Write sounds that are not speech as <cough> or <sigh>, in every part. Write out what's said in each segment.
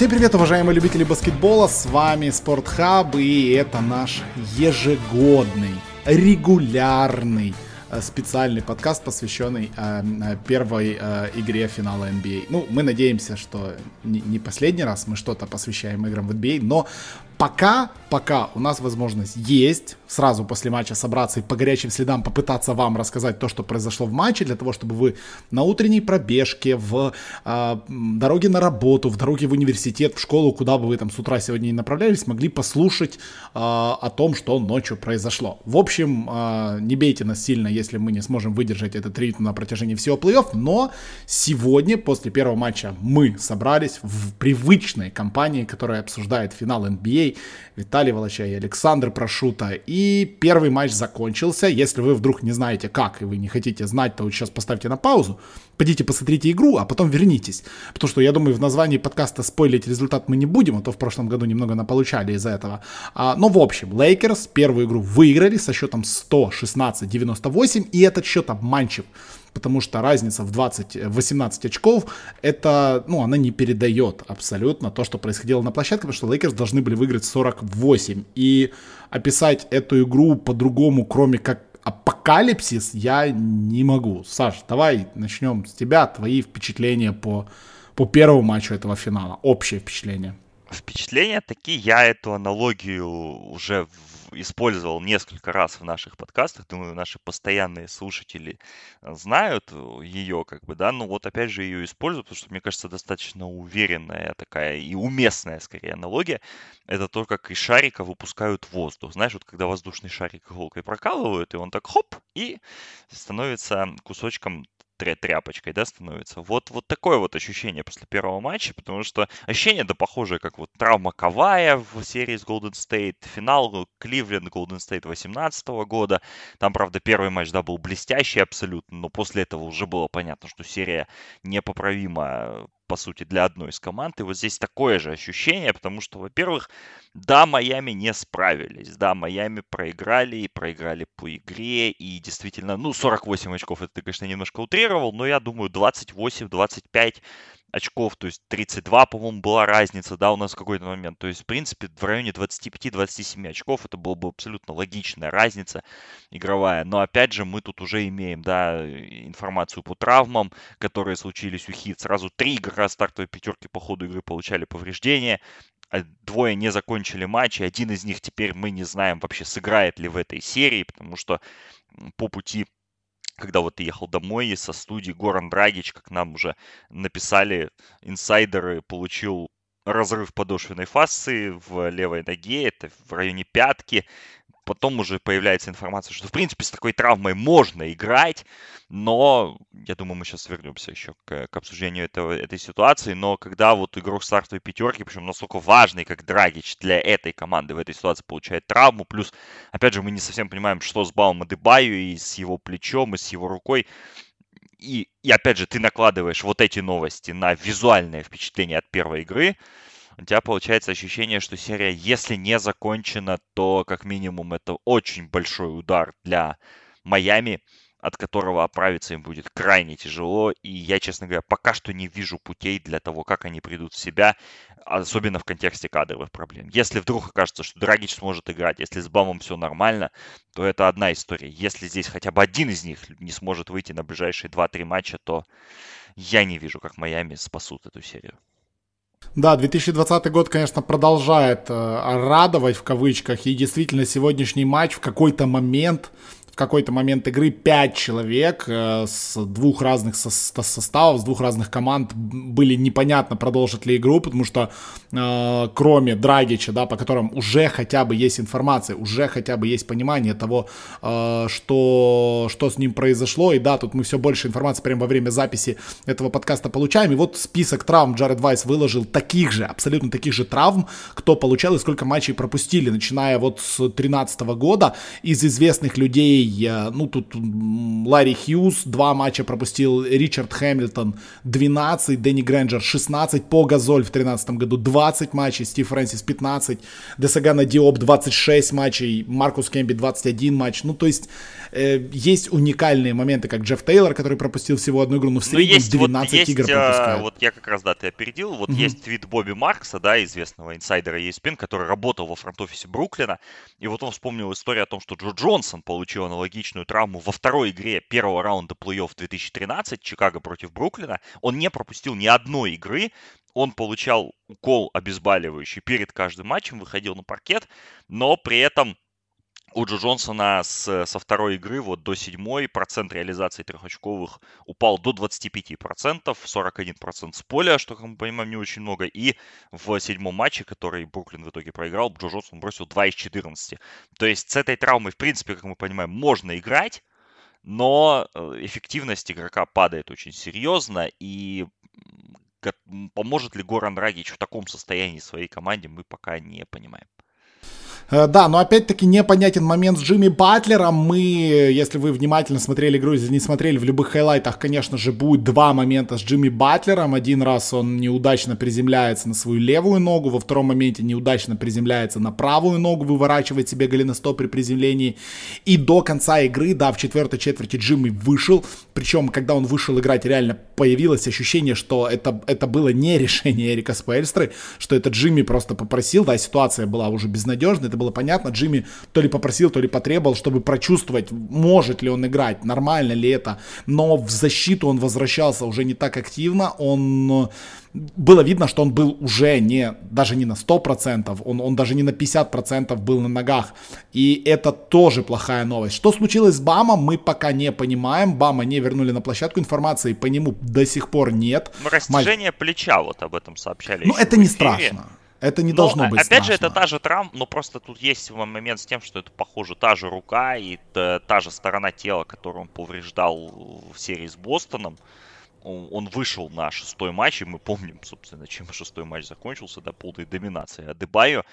Всем привет, уважаемые любители баскетбола, с вами Спортхаб, и это наш ежегодный, регулярный э, специальный подкаст, посвященный э, э, первой э, игре финала NBA. Ну, мы надеемся, что не, не последний раз мы что-то посвящаем играм в NBA, но пока, пока у нас возможность есть сразу после матча собраться и по горячим следам попытаться вам рассказать то, что произошло в матче, для того, чтобы вы на утренней пробежке, в э, дороге на работу, в дороге в университет, в школу, куда бы вы там с утра сегодня не направлялись, могли послушать э, о том, что ночью произошло. В общем, э, не бейте нас сильно, если мы не сможем выдержать этот ритм на протяжении всего плей-офф, но сегодня, после первого матча, мы собрались в привычной компании, которая обсуждает финал NBA, Виталий Волочай и Александр Прошута. И первый матч закончился. Если вы вдруг не знаете как, и вы не хотите знать, то сейчас поставьте на паузу, пойдите посмотрите игру, а потом вернитесь. Потому что, я думаю, в названии подкаста спойлить результат мы не будем, а то в прошлом году немного наполучали из-за этого. А, но в общем, Лейкерс первую игру выиграли со счетом 116-98, и этот счет обманчив потому что разница в 20, 18 очков, это, ну, она не передает абсолютно то, что происходило на площадке, потому что Лейкерс должны были выиграть 48. И описать эту игру по-другому, кроме как апокалипсис, я не могу. Саш, давай начнем с тебя, твои впечатления по, по первому матчу этого финала, общее впечатление. Впечатления такие, я эту аналогию уже использовал несколько раз в наших подкастах. Думаю, наши постоянные слушатели э, знают э, ее, как бы, да, но вот опять же ее использую, потому что, мне кажется, достаточно уверенная такая и уместная, скорее, аналогия. Это то, как из шарика выпускают воздух. Знаешь, вот когда воздушный шарик иголкой прокалывают, и он так хоп, и становится кусочком тряпочкой, да, становится. Вот, вот такое вот ощущение после первого матча, потому что ощущение, да, похожее, как вот травма Кавая в серии с Golden State, финал Кливленд Golden State 18 года. Там, правда, первый матч, да, был блестящий абсолютно, но после этого уже было понятно, что серия непоправима по сути, для одной из команд. И вот здесь такое же ощущение, потому что, во-первых, да, Майами не справились. Да, Майами проиграли и проиграли по игре. И действительно, ну, 48 очков, это ты, конечно, немножко утрировал, но я думаю, 28-25 очков, то есть 32, по-моему, была разница, да, у нас в какой-то момент. То есть, в принципе, в районе 25-27 очков это была бы абсолютно логичная разница игровая. Но, опять же, мы тут уже имеем, да, информацию по травмам, которые случились у Хит. Сразу три игрока стартовой пятерки по ходу игры получали повреждения. А двое не закончили матч, и один из них теперь мы не знаем вообще сыграет ли в этой серии, потому что по пути когда вот ехал домой со студии Горан Драгич, как нам уже написали инсайдеры, получил разрыв подошвенной фасции в левой ноге, это в районе пятки потом уже появляется информация, что, в принципе, с такой травмой можно играть, но я думаю, мы сейчас вернемся еще к, к обсуждению этого, этой ситуации, но когда вот игрок стартовой пятерки, причем настолько важный, как Драгич для этой команды в этой ситуации получает травму, плюс, опять же, мы не совсем понимаем, что с Баум Адебаю и с его плечом, и с его рукой, и, и опять же, ты накладываешь вот эти новости на визуальное впечатление от первой игры, у тебя получается ощущение, что серия, если не закончена, то как минимум это очень большой удар для Майами, от которого оправиться им будет крайне тяжело. И я, честно говоря, пока что не вижу путей для того, как они придут в себя, особенно в контексте кадровых проблем. Если вдруг окажется, что Драгич сможет играть, если с Бамом все нормально, то это одна история. Если здесь хотя бы один из них не сможет выйти на ближайшие 2-3 матча, то я не вижу, как Майами спасут эту серию. Да, 2020 год, конечно, продолжает э, радовать в кавычках, и действительно сегодняшний матч в какой-то момент какой-то момент игры 5 человек э, с двух разных со- составов, с двух разных команд были непонятно, продолжат ли игру, потому что э, кроме Драгича, да, по которым уже хотя бы есть информация, уже хотя бы есть понимание того, э, что, что с ним произошло, и да, тут мы все больше информации прямо во время записи этого подкаста получаем, и вот список травм Джаред Вайс выложил таких же, абсолютно таких же травм, кто получал и сколько матчей пропустили, начиная вот с 2013 года, из известных людей игроков-новостей. Ну, тут Ларри Хьюз два матча пропустил, Ричард Хэмилтон 12, Дэнни Грэнджер 16, По Газоль в 2013 году 20 матчей, Стив Фрэнсис 15, Десагана Диоп 26 матчей, Маркус Кемби 21 матч. Ну, то есть э, есть уникальные моменты, как Джефф Тейлор, который пропустил всего одну игру, но в ну, среднем есть, 12 вот, игр есть, а, пропускает. Вот я как раз, да, ты опередил. Вот mm-hmm. есть твит Бобби Маркса, да, известного инсайдера ESPN, который работал во фронт-офисе Бруклина, и вот он вспомнил историю о том, что Джо Джонсон получил аналогичную травму во второй игре первого раунда плей-офф 2013, Чикаго против Бруклина. Он не пропустил ни одной игры, он получал укол обезболивающий перед каждым матчем, выходил на паркет, но при этом у Джо Джонсона с, со второй игры вот до седьмой процент реализации трехочковых упал до 25%, 41% с поля, что, как мы понимаем, не очень много. И в седьмом матче, который Бруклин в итоге проиграл, Джо Джонсон бросил 2 из 14. То есть с этой травмой, в принципе, как мы понимаем, можно играть, но э, эффективность игрока падает очень серьезно, и поможет ли Горан Драгич в таком состоянии своей команде, мы пока не понимаем. Э, да, но опять-таки непонятен момент с Джимми Батлером. Мы, если вы внимательно смотрели игру, если не смотрели в любых хайлайтах, конечно же, будет два момента с Джимми Батлером. Один раз он неудачно приземляется на свою левую ногу, во втором моменте неудачно приземляется на правую ногу, выворачивает себе голеностоп при приземлении. И до конца игры, да, в четвертой четверти Джимми вышел. Причем, когда он вышел играть, реально появилось ощущение, что это, это было не решение Эрика Спельстры, что это Джимми просто попросил, да, ситуация была уже безнадежной, это было понятно. Джимми то ли попросил, то ли потребовал, чтобы прочувствовать, может ли он играть, нормально ли это. Но в защиту он возвращался уже не так активно. Он было видно, что он был уже не, даже не на 100%, он, он даже не на 50% был на ногах. И это тоже плохая новость. Что случилось с Бамом, мы пока не понимаем. Бама не вернули на площадку, информации по нему до сих пор нет. Но растяжение Матч... плеча, вот об этом сообщали. Ну, это не страшно. Это не но, должно быть Опять страшно. же, это та же травма, но просто тут есть момент с тем, что это, похоже, та же рука и та, та же сторона тела, которую он повреждал в серии с Бостоном. Он вышел на шестой матч, и мы помним, собственно, чем шестой матч закончился, до полной доминации Адебайо.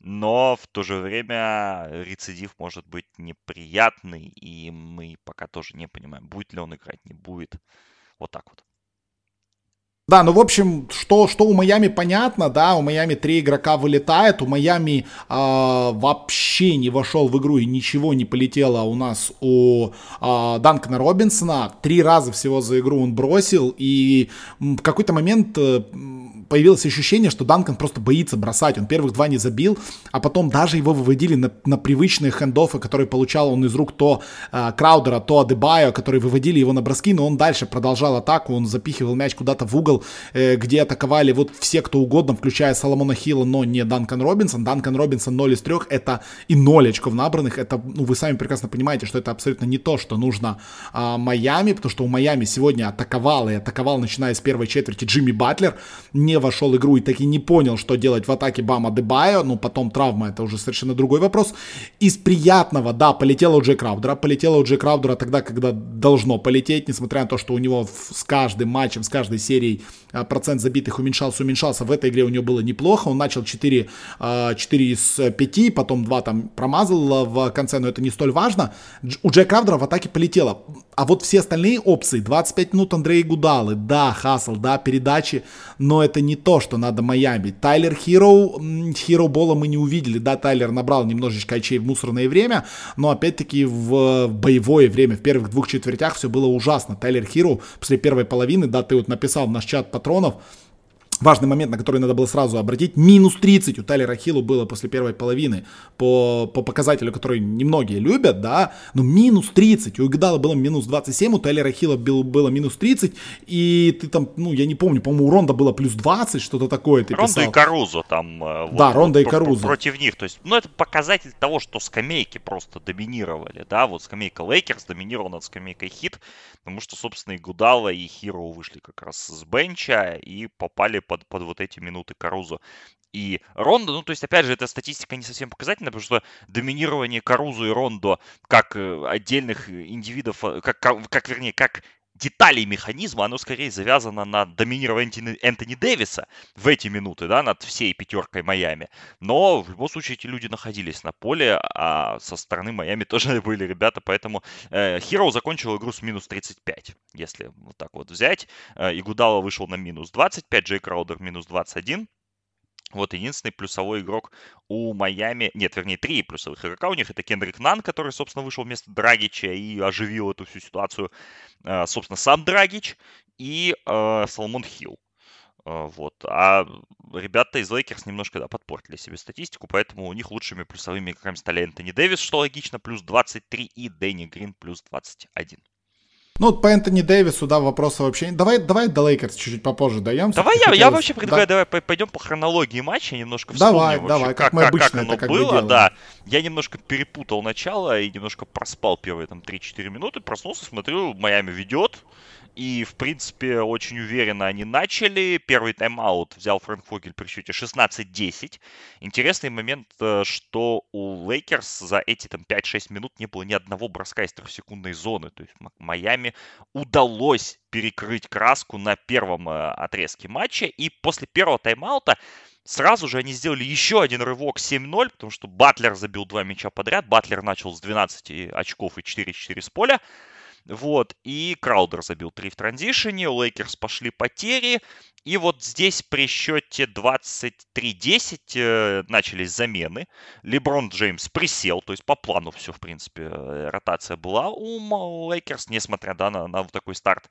Но в то же время рецидив может быть неприятный, и мы пока тоже не понимаем, будет ли он играть, не будет. Вот так вот. Да, ну в общем, что, что у Майами понятно, да, у Майами три игрока вылетает, у Майами э, вообще не вошел в игру и ничего не полетело у нас у э, Данкана Робинсона, три раза всего за игру он бросил, и в какой-то момент э, появилось ощущение, что Данкан просто боится бросать. Он первых два не забил, а потом даже его выводили на, на привычные хендофы, которые получал он из рук то э, Краудера, то Адебайо, которые выводили его на броски, но он дальше продолжал атаку, он запихивал мяч куда-то в угол, э, где атаковали вот все, кто угодно, включая Соломона Хилла, но не Данкан Робинсон. Данкан Робинсон 0 из 3, это и 0 очков набранных, это, ну, вы сами прекрасно понимаете, что это абсолютно не то, что нужно э, Майами, потому что у Майами сегодня атаковал и атаковал, начиная с первой четверти, Джимми Батлер, не вошел в игру и таки не понял, что делать в атаке Бама Дебайо, ну потом травма, это уже совершенно другой вопрос. Из приятного, да, полетело у Джей Краудера, полетело у Джей Краудера тогда, когда должно полететь, несмотря на то, что у него с каждым матчем, с каждой серией процент забитых уменьшался, уменьшался. В этой игре у него было неплохо, он начал 4, 4 а, из 5, потом 2 там промазал в конце, но это не столь важно. У Джей Краудера в атаке полетело. А вот все остальные опции, 25 минут Андрей Гудалы, да, Хасл, да, передачи, но это не то, что надо Майами. Тайлер Хиро, Хиро Бола мы не увидели, да, Тайлер набрал немножечко очей в мусорное время, но опять-таки в боевое время, в первых двух четвертях все было ужасно. Тайлер Хиро после первой половины, да, ты вот написал в наш чат патронов, важный момент, на который надо было сразу обратить. Минус 30 у Тайлера Хиллу было после первой половины по, по показателю, который немногие любят, да, но минус 30. У Игдала было минус 27, у Тайлера Хилла был, было минус 30, и ты там, ну, я не помню, по-моему, у Ронда было плюс 20, что-то такое ты Ронда писал. и Карузо там. Э, вот, да, Ронда вот, и Карузо. Против них, то есть, ну, это показатель того, что скамейки просто доминировали, да, вот скамейка Лейкерс доминировала над скамейкой Хит, потому что, собственно, Игудала, и Хиро вышли как раз с бенча и попали под, под вот эти минуты Карузо и Рондо. Ну, то есть, опять же, эта статистика не совсем показательна, потому что доминирование Карузо и Рондо как э, отдельных индивидов, э, как, как вернее, как деталей механизма, оно скорее завязано на доминировании Энтони Дэвиса в эти минуты, да, над всей пятеркой Майами. Но в любом случае эти люди находились на поле, а со стороны Майами <laughs> тоже были ребята, поэтому э, закончил игру с минус 35, если вот так вот взять. Э, Игудала вышел на минус 25, Джей Краудер минус 21. Вот единственный плюсовой игрок у Майами, нет, вернее, три плюсовых игрока у них. Это Кендрик Нан, который, собственно, вышел вместо Драгича и оживил эту всю ситуацию. Э, собственно, сам Драгич и э, Соломон Хилл. Э, вот. А ребята из Лейкерс немножко да, подпортили себе статистику, поэтому у них лучшими плюсовыми игроками стали Энтони Дэвис, что логично, плюс 23, и Дэнни Грин плюс 21. Ну, вот по Энтони Дэвису, да, вопросы вообще... Давай, давай до Лейкерс чуть-чуть попозже даем. Давай я, я вообще предлагаю, да. давай пойдем по хронологии матча, немножко вспомним Давай, вообще, давай, как, как мы обычно как оно как было, делаем. да. Я немножко перепутал начало и немножко проспал первые там 3-4 минуты, проснулся, смотрю, Майами ведет, и, в принципе, очень уверенно они начали. Первый тайм-аут взял Фрэнк Фогель при счете 16-10. Интересный момент, э, что у Лейкерс за эти там 5-6 минут не было ни одного броска из трехсекундной зоны. То есть Майами удалось перекрыть краску на первом э, отрезке матча. И после первого тайм-аута Сразу же они сделали еще один рывок 7-0, потому что Батлер забил два мяча подряд. Батлер начал с 12 очков и 4-4 с поля. Вот, и Краудер забил 3 в транзишене, у Лейкерс пошли потери, и вот здесь при счете 23-10 э, начались замены. Леброн Джеймс присел, то есть по плану все, в принципе, э, ротация была у Лейкерс, несмотря да, на, на такой старт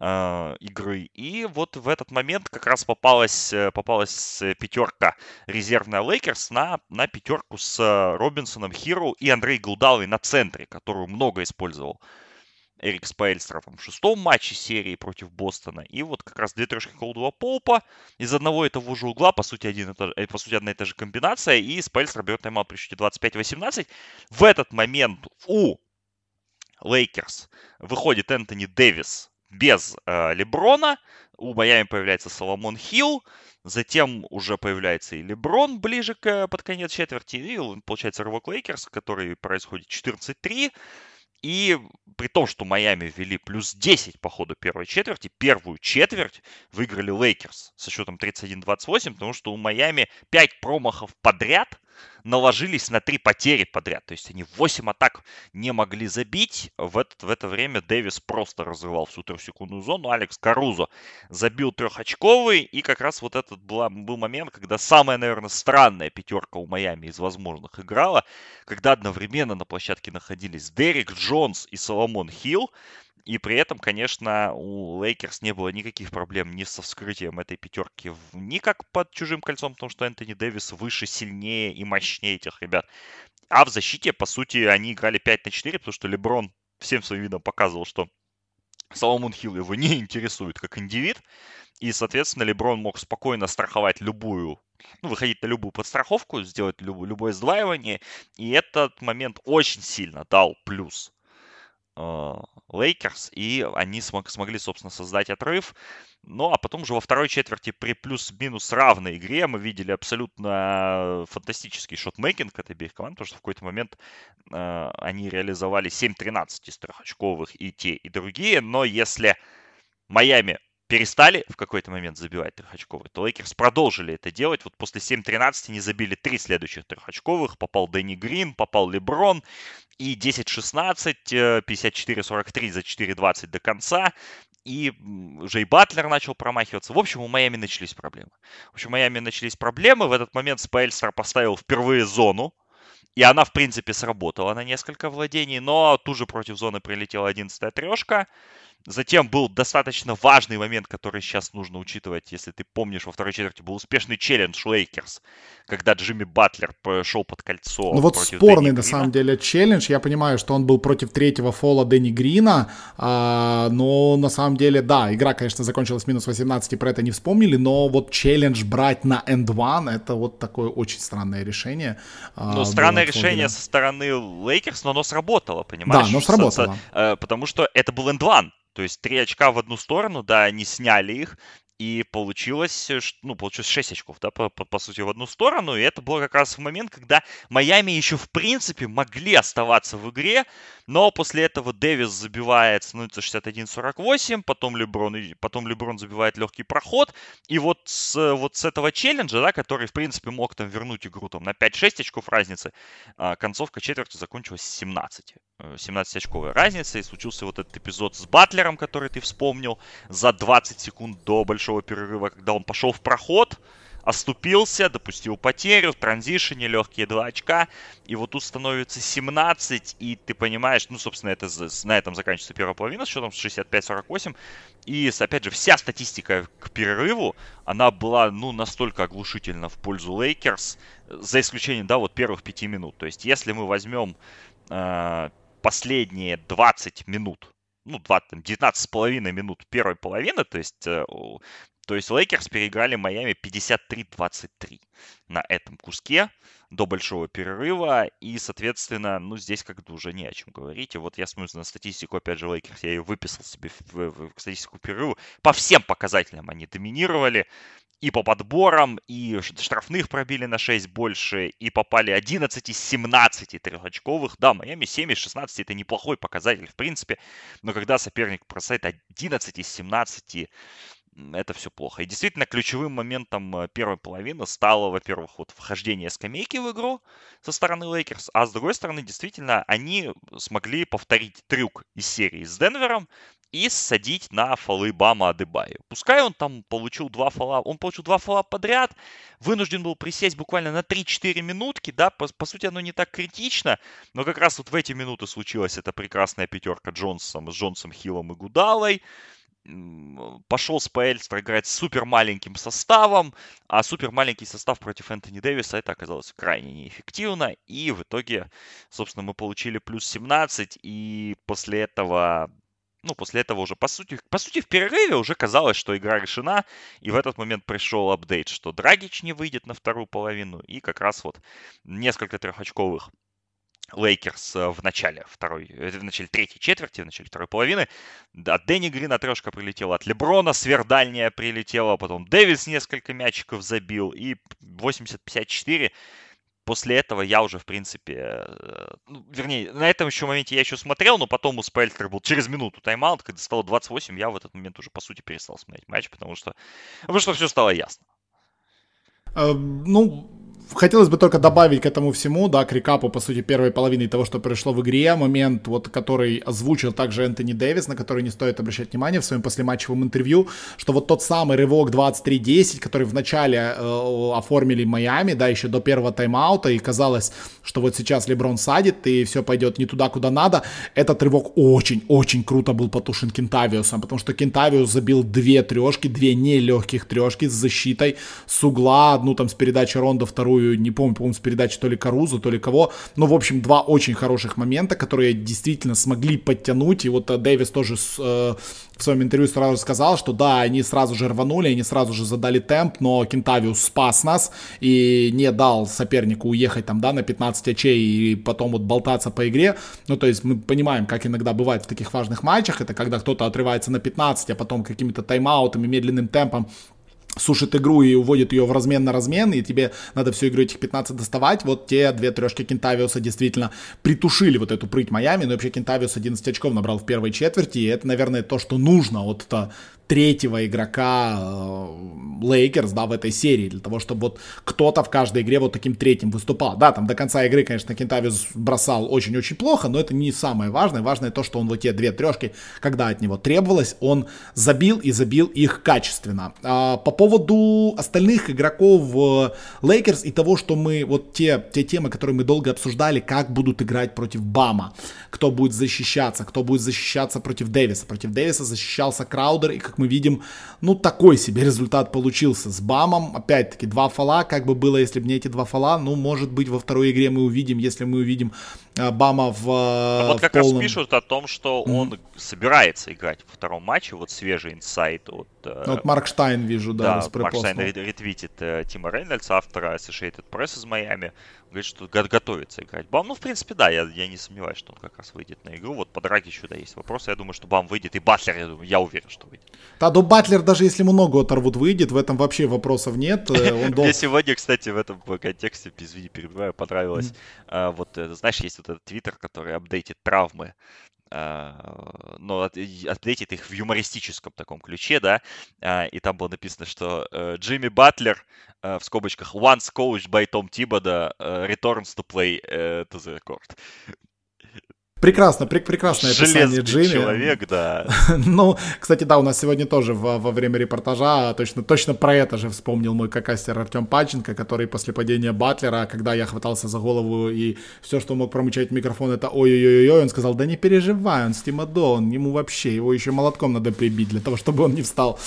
э, игры. И вот в этот момент как раз попалась, э, попалась пятерка резервная Лейкерс на, на пятерку с Робинсоном, Хиро и Андре Игудалой на центре, которую много использовал Эрик Споэльстра в шестом матче серии против Бостона. И вот как раз две трешки Колдуа Поупа из одного и того же угла, по сути, один э, по сути, одна и та же комбинация. И Споэльстра берет тайм-аут при счете 25-18. В этот момент у Лейкерс выходит Энтони Дэвис без э, Леброна. У Майами появляется Соломон Хилл. Затем уже появляется и Леброн ближе к под конец четверти. И получается рывок Лейкерс, который происходит 14-3. И при том, что Майами вели плюс 10 по ходу первой четверти, первую четверть выиграли Лейкерс со счетом 31-28, потому что у Майами 5 промахов подряд – наложились на три потери подряд. То есть они 8 атак не могли забить. В, этот, в это время Дэвис просто разрывал всю трехсекундную зону. Алекс Карузо забил трехочковый. И как раз вот этот был, был момент, когда самая, наверное, странная пятерка у Майами из возможных играла. Когда одновременно на площадке находились Деррик Джонс и Соломон Хилл. И при этом, конечно, у Лейкерс не было никаких проблем ни со вскрытием этой пятерки, ни как под чужим кольцом, потому что Энтони Дэвис выше, сильнее и мощнее этих ребят. А в защите, по сути, они играли 5 на 4, потому что Леброн всем своим видом показывал, что Соломон Хилл его не интересует как индивид. И, соответственно, Леброн мог спокойно страховать любую, ну, выходить на любую подстраховку, сделать люб, любое сдваивание. И этот момент очень сильно дал плюс Лейкерс, и они смог, смогли, собственно, создать отрыв. Ну, а потом уже во второй четверти при плюс-минус равной игре мы видели абсолютно фантастический shotmaking от обеих команд, потому что в какой-то момент э, они реализовали 7-13 из трехочковых и те, и другие, но если Майами перестали в какой-то момент забивать трехочковые, то Лейкерс продолжили это делать. Вот после 7-13 они забили три следующих трехочковых. Попал Дэнни Грин, попал Леброн. И 10-16, 54-43 э, за 4-20 до конца. И Джей Батлер начал промахиваться. В общем, у Майами начались проблемы. В общем, у Майами начались проблемы. В этот момент Споэльстра поставил впервые зону. И она, в принципе, сработала на несколько владений. Но тут же против зоны прилетела 11-я трешка. Затем был достаточно важный момент, который сейчас нужно учитывать, если ты помнишь, во второй четверти был успешный челлендж Лейкерс, когда Джимми Батлер шел под кольцо. Ну вот спорный на самом деле челлендж. Я понимаю, что он был против третьего фола Дэнни Грина, а, но на самом деле, да, игра, конечно, закончилась минус 18, и про это не вспомнили, но вот челлендж брать на and one, это вот такое очень странное решение. А, ну, странное решение со стороны Лейкерс, но оно сработало, понимаешь? Да, оно сработало. Э, потому что это был and one. То есть три очка в одну сторону, да, они сняли их, И получилось, э, ну, получилось 6 очков, да, по, по, по сути, в одну сторону. И это был как раз в момент, когда Майами еще, в принципе, могли оставаться в игре. Но после этого Дэвис забивает, становится 61-48, потом Леброн, потом Леброн забивает легкий проход. И вот с, вот с этого челленджа, да, который, в принципе, мог там вернуть игру там, на 5-6 очков разницы, а, концовка четверти закончилась 17. 17-очковой э, разницы. И случился вот этот эпизод с Батлером, который ты вспомнил, за 20 секунд до большого перерыва, когда он пошел в проход, оступился, допустил потерю, в транзишене легкие 2 очка, и вот тут становится 17, и ты понимаешь, ну, собственно, это, на этом заканчивается первая половина с счетом 65-48, и, опять же, вся статистика к перерыву, она была, ну, настолько оглушительна в пользу Лейкерс, за исключением, да, вот первых пяти минут. То есть, если мы возьмем э, последние 20 минут, ну, 19,5 минут первой половины, то есть э, то есть Лейкерс переиграли Майами 53-23 на этом куске до большого перерыва. И, соответственно, ну, здесь как-то уже не о чем говорить. И вот я смотрю на статистику, опять же, Лейкерс, я ее выписал себе в, в, в статистику перерыва. По всем показателям они доминировали. И по подборам, и штрафных пробили на 6 больше, и попали 11 из 17 трехочковых. Да, Майами 7 из 16 это неплохой показатель, в принципе. Но когда соперник бросает 11 из 17 это все плохо. И действительно, ключевым моментом э, первой половины стало, во-первых, вот вхождение скамейки в игру со стороны Лейкерс, а с другой стороны, действительно, они смогли повторить трюк из серии с Денвером и садить на фолы Бама Адебаю. Пускай он там получил два фола, он получил два фола подряд, вынужден был присесть буквально на 3-4 минутки, да, по, по сути оно не так критично, но как раз вот в эти минуты случилась эта прекрасная пятерка Джонсом, с Джонсом, Хиллом и Гудалой, пошел Спаэльстер играть с супер маленьким составом, а супер маленький состав против Энтони Дэвиса это оказалось крайне неэффективно, и в итоге, собственно, мы получили плюс 17, и после этого ну, после этого уже, по сути, по сути, в перерыве уже казалось, что игра решена, и в этот момент пришел апдейт, что Драгич не выйдет на вторую половину, и как раз вот несколько трехочковых Лейкерс э, в начале второй, э, в начале третьей четверти, в начале второй половины. От Дэнни Грина трешка прилетела, от Леброна сверхдальняя прилетела, потом Дэвис несколько мячиков забил, и 80-54 после этого я уже, в принципе, э, ну, вернее, на этом еще моменте я еще смотрел, но потом у Спельтер был через минуту тайм-аут, когда стало 28, я в этот момент уже, по сути, перестал смотреть матч, потому что, потому что все стало ясно. Ну, хотелось бы только добавить к этому всему, да, к рекапу, по сути, первой половины того, что произошло в игре, момент, вот, который озвучил также Энтони Дэвис, на который не стоит обращать внимание в своем послематчевом интервью, что вот тот самый рывок 23-10, который вначале э, оформили Майами, да, еще до первого тайм-аута, и казалось, что вот сейчас Леброн садит, и все пойдет не туда, куда надо, этот рывок очень-очень круто был потушен Кентавиусом, потому что Кентавиус забил две трешки, две нелегких трешки с защитой, с угла, одну там с передачи Ронда, вторую вторую, не помню, по-моему, с передачи то ли Карузу, то ли кого. Но, в общем, два очень хороших момента, которые действительно смогли подтянуть. И вот э, Дэвис тоже с, э, в своем интервью сразу сказал, что да, они сразу же рванули, они сразу же задали темп, но Кентавиус спас нас и не дал сопернику уехать там, да, на 15 очей и потом вот болтаться по игре. Ну, то есть мы понимаем, как иногда бывает в таких важных матчах, это когда кто-то отрывается на 15, а потом какими-то тайм-аутами, медленным темпом сушит игру и уводит ее в размен на размен, и тебе надо всю игру этих 15 доставать, вот те две трешки Кентавиуса действительно притушили вот эту прыть Майами, но вообще Кентавиус 11 очков набрал в первой четверти, и это, наверное, то, что нужно от третьего игрока Лейкерс, да, в этой серии, для того, чтобы вот кто-то в каждой игре вот таким третьим выступал. Да, там до конца игры, конечно, Кентавиус бросал очень-очень плохо, но это не самое важное. Важное то, что он вот те две трешки, когда от него требовалось, он забил и забил их качественно. А, по поводу остальных игроков Лейкерс и того, что мы, вот те, те темы, которые мы долго обсуждали, как будут играть против Бама, кто будет защищаться, кто будет защищаться против Дэвиса. Против Дэвиса защищался Краудер, и как мы видим, ну, такой себе результат получился с Бамом. Опять-таки, два фола, как бы было, если бы не эти два фола, ну, может быть, во второй игре мы увидим, если мы увидим Бама в, а вот как полном... раз пишут о том, что mm-hmm. он собирается играть во втором матче, вот свежий инсайт от... Ну, вот Марк Штайн вижу, да, да Марк Штайн ретвитит э, Тима Рейнольдса, автора Associated Press из Майами говорит, что готовится играть. Бам, ну, в принципе, да, я, я не сомневаюсь, что он как раз выйдет на игру. Вот по еще да, есть вопросы. Я думаю, что Бам выйдет, и Батлер, я, думаю, я уверен, что выйдет. Да, ну Батлер, даже если ему ногу оторвут, выйдет, в этом вообще вопросов нет. Э, <laughs> Мне сегодня, кстати, в этом контексте, извини, перебиваю, понравилось. Вот, э, знаешь, есть вот этот твиттер, который апдейтит травмы а, но апдейтит их в юмористическом таком ключе, да, а, и там было написано, что э, Джимми Батлер, в скобочках, once coached by Tom Thibodeau, returns to play to the record. Прекрасно, прек прекрасное описание Джимми. человек, да. <laughs> ну, кстати, да, у нас сегодня тоже во, во время репортажа точно, точно про это же вспомнил мой какастер Артем Паченко, который после падения Батлера, когда я хватался за голову и все, что мог промычать в микрофон, это ой-ой-ой-ой, он сказал, да не переживай, он Стимадо, он ему вообще, его еще молотком надо прибить для того, чтобы он не встал.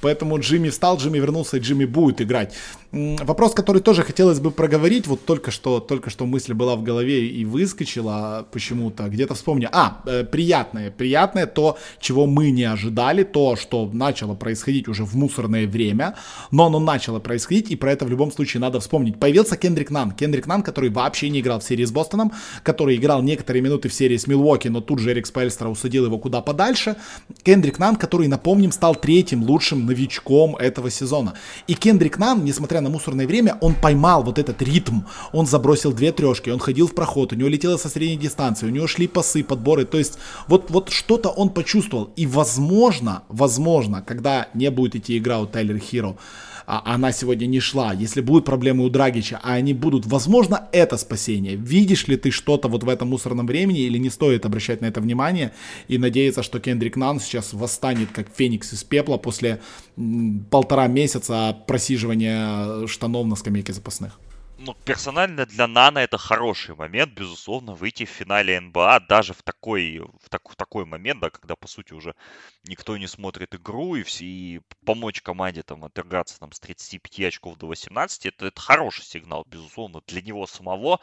Поэтому Джимми встал, Джимми вернулся, и Джимми будет играть. Вопрос, который тоже хотелось бы проговорить, вот только что, только что мысль была в голове и выскочила почему-то, где-то вспомню. А, э, приятное, приятное то, чего мы не ожидали, то, что начало происходить уже в мусорное время, но оно начало происходить, и про это в любом случае надо вспомнить. Появился Кендрик Нан, Кендрик Нан, который вообще не играл в серии с Бостоном, который играл некоторые минуты в серии с Милуоки, но тут же Эрик Спельстра усадил его куда подальше. Кендрик Нан, который, напомним, стал третьим лучшим новичком этого сезона. И Кендрик Нан, несмотря несмотря на мусорное время, он поймал вот этот ритм. Он забросил две трешки, он ходил в проход, у него летело со средней дистанции, у него шли пасы, подборы. То есть вот, вот что-то он почувствовал. И возможно, возможно, когда не будет идти игра у Тайлер Хиро, а она сегодня не шла, если будут проблемы у Драгича, а они будут, возможно, это спасение. Видишь ли ты что-то вот в этом мусорном времени или не стоит обращать на это внимание и надеяться, что Кендрик Нан сейчас восстанет как феникс из пепла после полтора месяца просиживания штанов на скамейке запасных? Ну, персонально для Нана это хороший момент, безусловно, выйти в финале НБА даже в такой, в, так, в такой момент, да, когда, по сути, уже никто не смотрит игру, и, все, и помочь команде там отвергаться там, с 35 очков до 18, это, это хороший сигнал, безусловно, для него самого.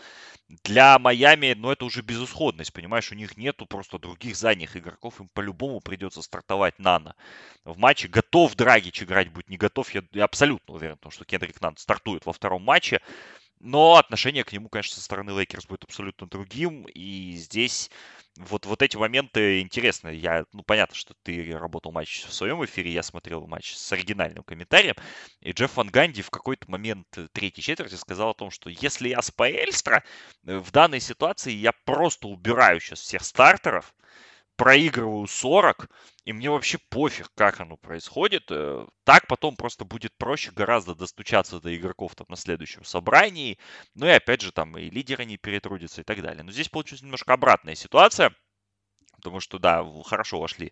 Для Майами, ну, это уже безысходность, понимаешь, у них нету просто других задних игроков, им по-любому придется стартовать Нана в матче. Готов Драгич играть будет, не готов, я, я абсолютно уверен, что Кендрик Нан стартует во втором матче. Но отношение к нему, конечно, со стороны Лейкерс будет абсолютно другим. И здесь вот, вот эти моменты интересны. Я, ну, понятно, что ты работал матч в своем эфире, я смотрел матч с оригинальным комментарием. И Джефф Ван Ганди в какой-то момент третьей четверти сказал о том, что если я Спаэльстра, э, в данной ситуации я просто убираю сейчас всех стартеров, проигрываю 40, и мне вообще пофиг, как оно происходит. Э, так потом просто будет проще гораздо достучаться до игроков там на следующем собрании. Ну и опять же там и лидеры не перетрудятся и так далее. Но здесь получилась немножко обратная ситуация. Потому что, да, хорошо вошли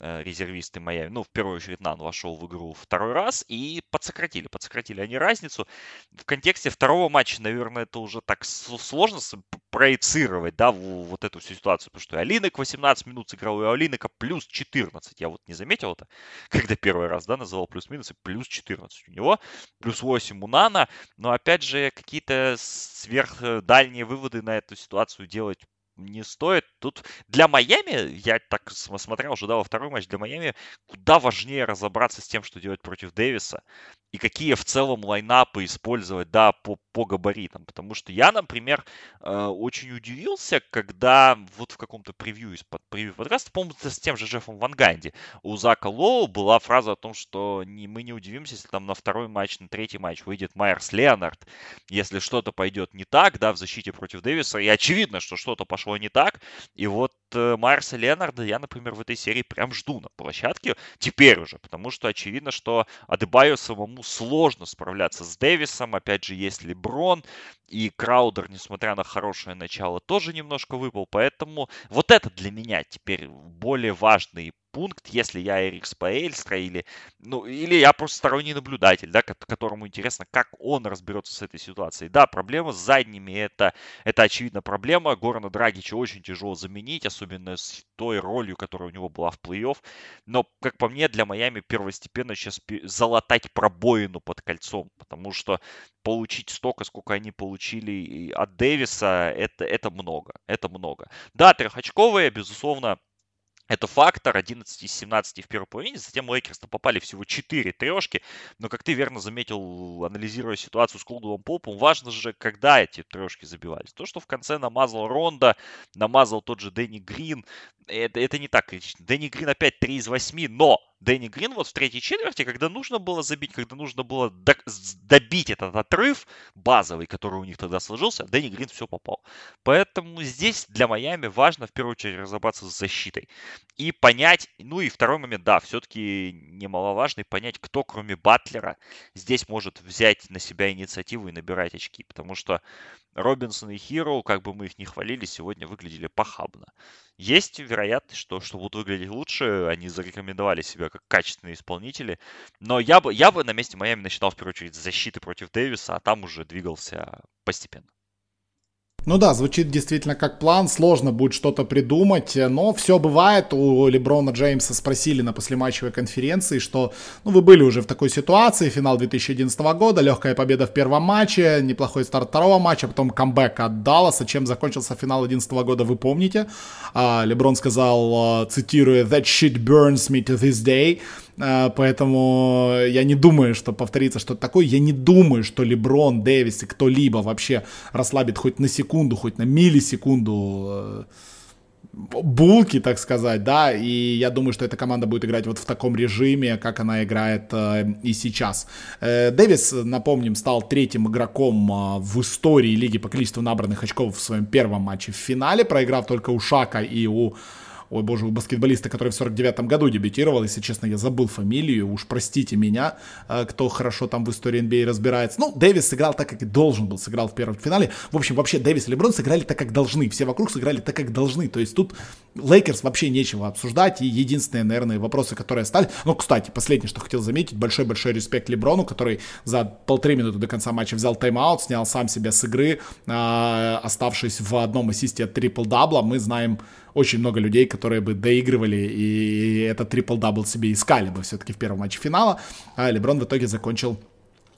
э, резервисты Майами. Ну, в первую очередь, Нан вошел в игру второй раз и подсократили. Подсократили они разницу. В контексте второго матча, наверное, это уже так сложно проецировать, да, вот эту всю ситуацию. Потому что Алинок 18 минут сыграл, и Алинека плюс 14. Я вот не заметил это, <laughs> когда первый раз, да, называл плюс-минус, и плюс 14 у него. Плюс 8 у Нана. Но, опять же, какие-то сверхдальние выводы на эту ситуацию делать не стоит. Тут для Майами, я так смотрел уже, второй матч, для Майами куда важнее разобраться с тем, что делать против Дэвиса, и какие в целом лайнапы использовать, да, по, по габаритам. Потому что я, например, э, очень удивился, когда вот в каком-то превью из-под превью подкаста, по-моему, с тем же Джеффом Ван Ганди, у Зака Лоу была фраза о том, что не, мы не удивимся, если там на второй матч, на третий матч выйдет Майерс Леонард, если что-то пойдет не так, да, в защите против Дэвиса, и очевидно, что что-то пошло не так, и вот э, Майерса Леонарда я, например, в этой серии прям жду на площадке, теперь уже, потому что очевидно, что Адебайо самому сложно справляться с Дэвисом. Опять же, есть Леброн. И Краудер, несмотря на хорошее начало, тоже немножко выпал. Поэтому вот это для меня теперь более важный пункт, если я Эрик Спаэльстра или, ну, или я просто сторонний наблюдатель, да, которому интересно, как он разберется с этой ситуацией. Да, проблема с задними, это, это очевидно проблема. Горана Драгича очень тяжело заменить, особенно с той ролью, которая у него была в плей-офф. Но, как по мне, для Майами первостепенно сейчас залатать пробоину под кольцом, потому что получить столько, сколько они получили от Дэвиса, это, это много, это много. Да, трехочковые, безусловно, это фактор 11 из 17 в первой половине, затем лейкерс попали всего 4 трешки, но, как ты верно заметил, анализируя ситуацию с Колдовым Попом, важно же, когда эти трешки забивались. То, что в конце намазал Ронда, намазал тот же Дэнни Грин, это, это не так критично. Дэнни Грин опять 3 из 8, но Дэнни Грин вот в третьей четверти, когда нужно было забить, когда нужно было добить этот отрыв базовый, который у них тогда сложился, Дэнни Грин все попал. Поэтому здесь для Майами важно в первую очередь разобраться с защитой и понять, ну и второй момент, да, все-таки немаловажный, понять, кто кроме Батлера здесь может взять на себя инициативу и набирать очки, потому что Робинсон и Хиро, как бы мы их не хвалили, сегодня выглядели похабно. Есть вероятность, что, что будут выглядеть лучше, они зарекомендовали себя как качественные исполнители, но я бы, я бы на месте Майами начинал в первую очередь с защиты против Дэвиса, а там уже двигался постепенно. Ну да, звучит действительно как план, сложно будет что-то придумать, но все бывает. У Леброна Джеймса спросили на послематчевой конференции, что ну, вы были уже в такой ситуации, финал 2011 года, легкая победа в первом матче, неплохой старт второго матча, потом камбэк от Далласа, чем закончился финал 2011 года, вы помните. А, Леброн сказал, а, цитируя, «That shit burns me to this day», а, поэтому я не думаю, что повторится что-то такое. Я не думаю, что Леброн, Дэвис и кто-либо вообще расслабит хоть на секунду, хоть на миллисекунду э, булки, так сказать, да, и я думаю, что эта команда будет играть вот в таком режиме, как она играет э, и сейчас. Э, Дэвис, напомним, стал третьим игроком э, в истории лиги по количеству набранных очков в своем первом матче в финале, проиграв только у Шака и у ой боже, у баскетболиста, который в 49-м году дебютировал, если честно, я забыл фамилию, уж простите меня, э, кто хорошо там в истории NBA а разбирается. Ну, Дэвис сыграл так, как и должен был, сыграл в первом финале. В общем, вообще Дэвис и Леброн сыграли так, как должны, все вокруг сыграли так, как должны. То есть тут Лейкерс вообще нечего обсуждать, и единственные, наверное, вопросы, которые остались. Ну, кстати, последнее, что хотел заметить, большой-большой респект Леброну, который за полторы минуты до конца матча взял тайм-аут, снял сам себя с игры, э, оставшись в одном ассисте от трипл-дабла. Мы знаем очень много людей, которые бы доигрывали и этот трипл-дабл себе искали бы все-таки в первом матче финала. А Леброн в итоге закончил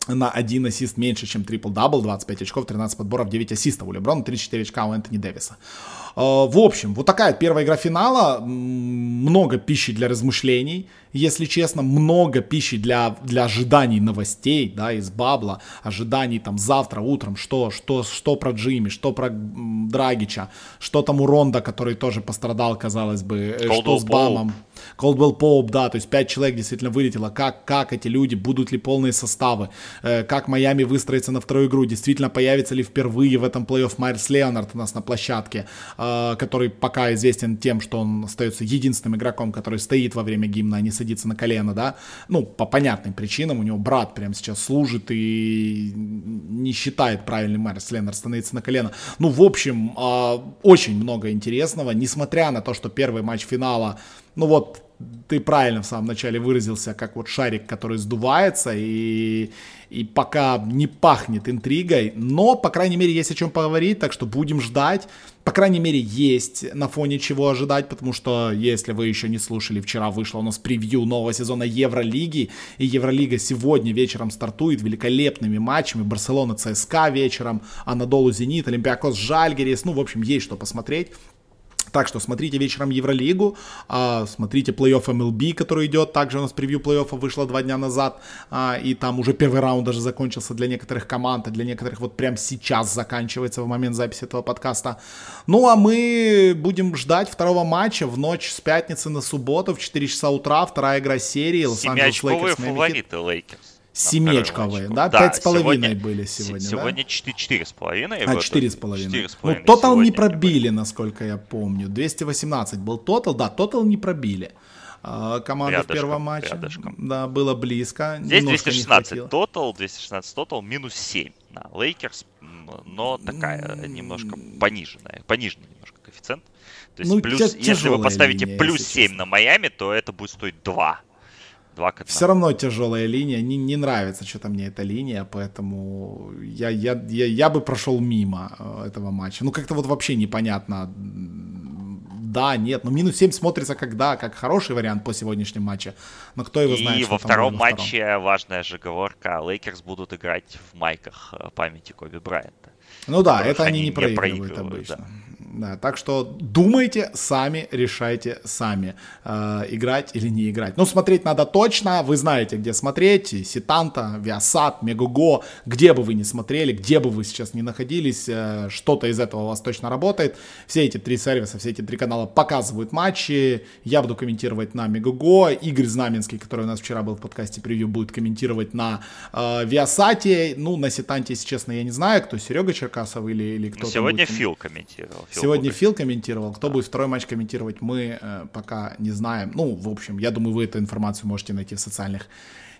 на один ассист меньше, чем трипл-дабл, 25 очков, 13 подборов, 9 ассистов у Леброна, 34 очка у Энтони Дэвиса. А, в общем, вот такая первая игра финала, много пищи для размышлений, если честно, много пищи для, для ожиданий новостей, да, из бабла, ожиданий там завтра утром, что, что, что про Джимми, что про Драгича, что там у Ронда, который тоже пострадал, казалось бы, Cold э, что с Бамом. Колдвелл Поуп, да, то есть пять человек действительно вылетело. Как, как эти люди, будут ли полные составы, э, как Майами выстроится на вторую игру, действительно появится ли впервые в этом плей-офф Майерс Леонард у нас на площадке, э, который пока известен тем, что он остается единственным игроком, который стоит во время гимна, а не садится на колено, да, ну, по понятным причинам, у него брат прямо сейчас служит и не считает правильным Майерс Леонард становиться на колено. Ну, в общем, э, очень много интересного, несмотря на то, что первый матч финала ну вот, ты правильно в самом начале выразился, как вот шарик, который сдувается, и, и пока не пахнет интригой, но, по крайней мере, есть о чем поговорить, так что будем ждать. По крайней мере, есть на фоне чего ожидать, потому что, если вы еще не слушали, вчера вышло у нас превью нового сезона Евролиги, и Евролига сегодня вечером стартует великолепными матчами. Барселона ЦСКА вечером, Анадолу Зенит, Олимпиакос Жальгерис, ну, в общем, есть что посмотреть. Так что смотрите вечером Евролигу, а, смотрите плей-офф MLB, который идет. Также у нас превью плей-оффа вышло два дня назад, а, и там уже первый раунд даже закончился для некоторых команд, а для некоторых вот прямо сейчас заканчивается в момент записи этого подкаста. Ну а мы будем ждать второго матча в ночь с пятницы на субботу в 4 часа утра, вторая игра серии. Лос-Анджелес Лейкерс. фавориты Лейкерс. Семиочковые, да? Пять с половиной были сегодня, Сегодня четыре с половиной. А, четыре с половиной. Ну, тотал не пробили, насколько я помню. 218 был тотал, да, тотал не пробили. А, команда рядышком, в первом матче. Рядышком. Да, было близко. Здесь 216 тотал, 216 тотал, минус 7 на Лейкерс, но такая немножко пониженная, пониженная немножко коэффициент. То есть ну, плюс, если вы поставите линия, плюс 7 честно. на Майами, то это будет стоить 2. 2 к Все равно тяжелая линия. Не, не нравится что-то мне эта линия, поэтому я, я, я, я бы прошел мимо э, этого матча. Ну, как-то вот вообще непонятно. Да, нет, но минус 7 смотрится как да, как хороший вариант по сегодняшнему матчу. Но кто его знает, И во втором матче втором. важная же оговорка. Лейкерс будут играть в майках э, памяти Коби Брайанта. Ну да, это они не проигрывают, проигрывают обычно. Да. Да, так что думайте сами, решайте сами, э, играть или не играть. Ну, смотреть надо точно, вы знаете, где смотреть, Сетанта, Виасат, Мегого, где бы вы ни смотрели, где бы вы сейчас ни находились, э, что-то из этого у вас точно работает. Все эти три сервиса, все эти три канала показывают матчи, я буду комментировать на Мегуго, Игорь Знаменский, который у нас вчера был в подкасте превью, будет комментировать на э, Виасате, ну, на Ситанте, если честно, я не знаю, кто, Серега Черкасов или, или кто-то. Сегодня будет... Фил комментировал. Фил Сегодня Фил комментировал. Кто будет второй матч комментировать, мы э, пока не знаем. Ну, в общем, я думаю, вы эту информацию можете найти в социальных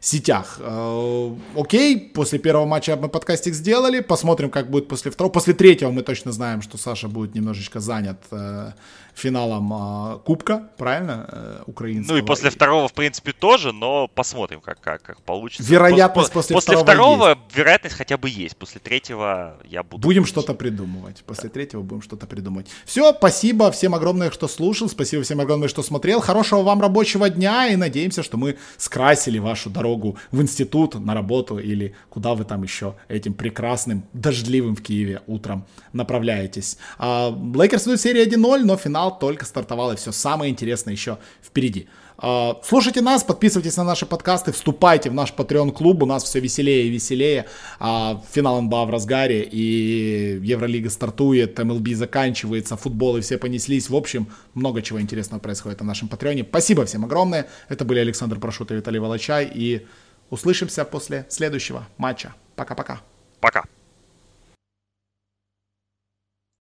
сетях. Э, окей, после первого матча мы подкастик сделали. Посмотрим, как будет после второго. После третьего мы точно знаем, что Саша будет немножечко занят э, финалом э, Кубка, правильно, украинского. Ну и после второго, в принципе, тоже, но посмотрим, как, как, как получится. Вероятность после, после второго, второго есть. вероятность хотя бы есть. После третьего я буду... Будем что-то придумывать. После да. третьего будем что-то придумывать. Все, спасибо всем огромное, что слушал. Спасибо всем огромное, что смотрел. Хорошего вам рабочего дня и надеемся, что мы скрасили вашу дорогу в институт, на работу или куда вы там еще этим прекрасным, дождливым в Киеве утром направляетесь. Лейкерс ведут серия 1-0, но финал только стартовал, и все самое интересное еще впереди. А, слушайте нас, подписывайтесь на наши подкасты, вступайте в наш Patreon клуб, у нас все веселее и веселее. А, финал НБА в разгаре, и Евролига стартует, МЛБ заканчивается, футболы все понеслись. В общем, много чего интересного происходит на нашем Патреоне. Спасибо всем огромное. Это были Александр Прошута и Виталий Волочай, и услышимся после следующего матча. Пока-пока. Пока.